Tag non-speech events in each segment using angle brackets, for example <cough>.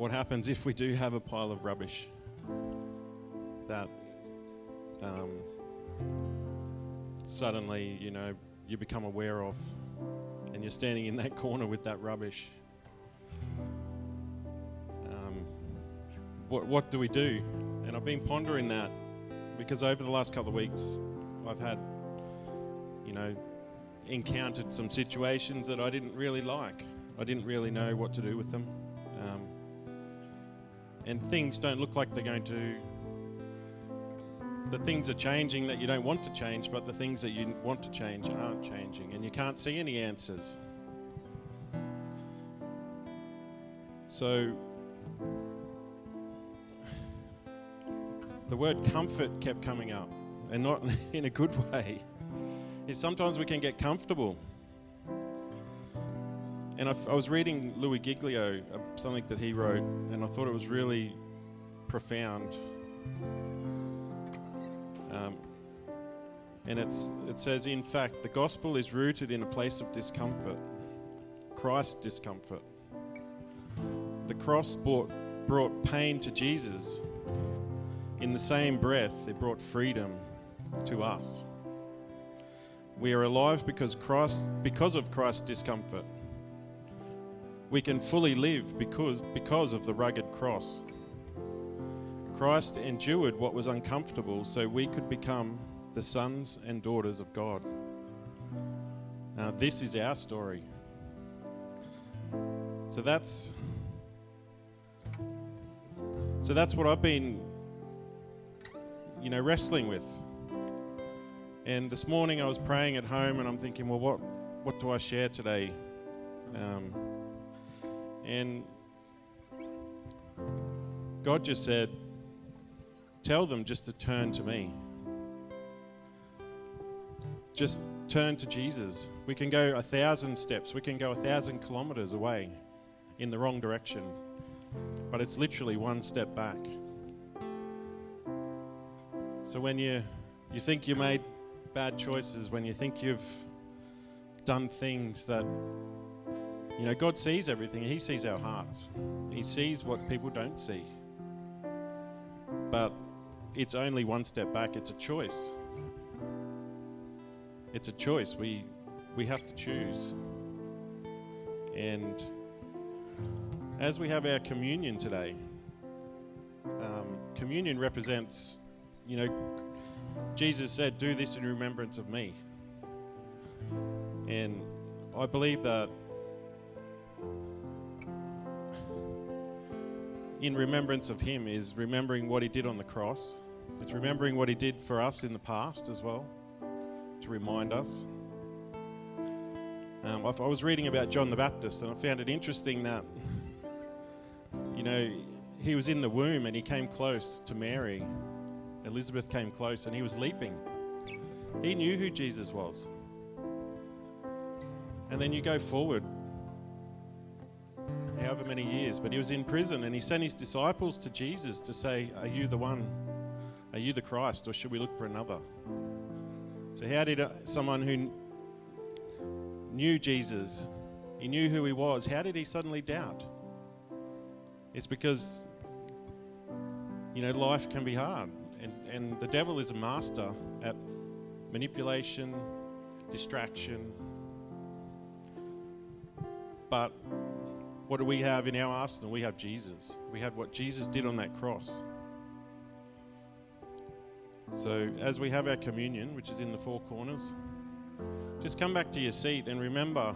what happens if we do have a pile of rubbish that um, suddenly, you know, you become aware of, and you're standing in that <laughs> corner with that rubbish. Um, what, what do we do? And I've been pondering that because over the last couple of weeks, I've had, you know, encountered some situations that I didn't really like. I didn't really know what to do with them. Um, and things don't look like they're going to. The things are changing that you don't want to change, but the things that you want to change aren't changing, and you can't see any answers. So, the word comfort kept coming up, and not <laughs> in a good way. Is sometimes we can get comfortable. And I, was reading Louie Giglio, uh, something that he wrote, and I thought it was really profound. Um, and it's, it says, in fact, the gospel is rooted in a place of discomfort, Christ's discomfort. The cross brought, brought pain to Jesus. In the same breath, it brought freedom to us. We are alive because Christ, because of Christ's discomfort. We can fully live because, because of the rugged cross. Christ endured what was uncomfortable so we could become the sons and daughters of God. Now, this is our story. So that's so that's what I've been you know wrestling with. And this morning I was praying at home and I'm thinking, well, what what do I share today? Um, and God just said, Tell them just to turn to me. Just turn to Jesus. We can go a thousand steps, we can go a thousand kilometers away in the wrong direction, but it's literally one step back. So when you, you think you made bad choices, when you think you've done things that you know, God sees everything. He sees our hearts. He sees what people don't see. But it's only one step back. It's a choice. It's a choice. We we have to choose. And as we have our communion today, um, communion represents, you know, Jesus said, "Do this in remembrance of me." And I believe that in remembrance of Him is remembering what He did on the cross. It's remembering what He did for us in the past as well, to remind us. Um, I was reading about John the Baptist and I found it interesting that, you know, he was in the womb and he came close to Mary. Elizabeth came close and he was leaping. He knew who Jesus was. And then you go forward however many years, but he was in prison and he sent his disciples to Jesus to say, Are you the one? Are you the Christ, or should we look for another? So, how did uh, someone who knew Jesus, he knew who he was, how did he suddenly doubt? It's because, you know, life can be hard, and, and the devil is a master at manipulation, distraction. But what do we have in our arsenal? We have Jesus. We have what Jesus did on that cross. So, as we have our communion, which is in the four corners, just come back to your seat and remember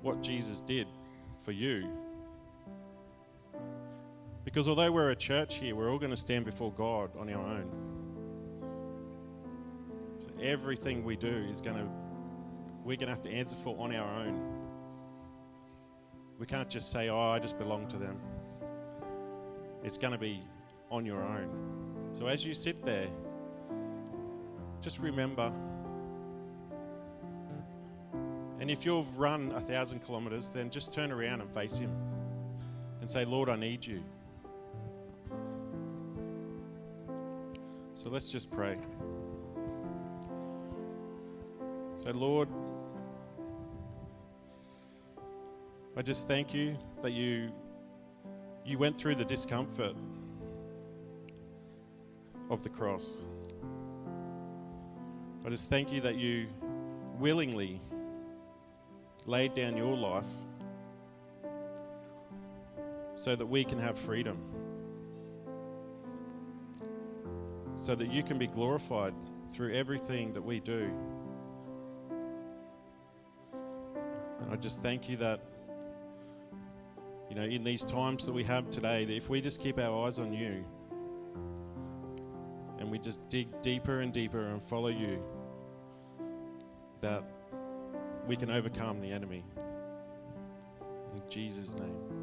what Jesus did for you. Because although we're a church here, we're all going to stand before God on our own. So everything we do is going to, we're going to have to answer for on our own. We can't just say, oh, I just belong to them. It's going to be on your own. So as you sit there, just remember. And if you've run a thousand kilometers, then just turn around and face Him and say, Lord, I need you. So let's just pray. So, Lord, I just thank you that you you went through the discomfort of the cross. I just thank you that you willingly laid down your life so that we can have freedom. So that you can be glorified through everything that we do. And I just thank you that, you know, in these times that we have today, that if we just keep our eyes on you and we just dig deeper and deeper and follow you, that we can overcome the enemy. In Jesus' name.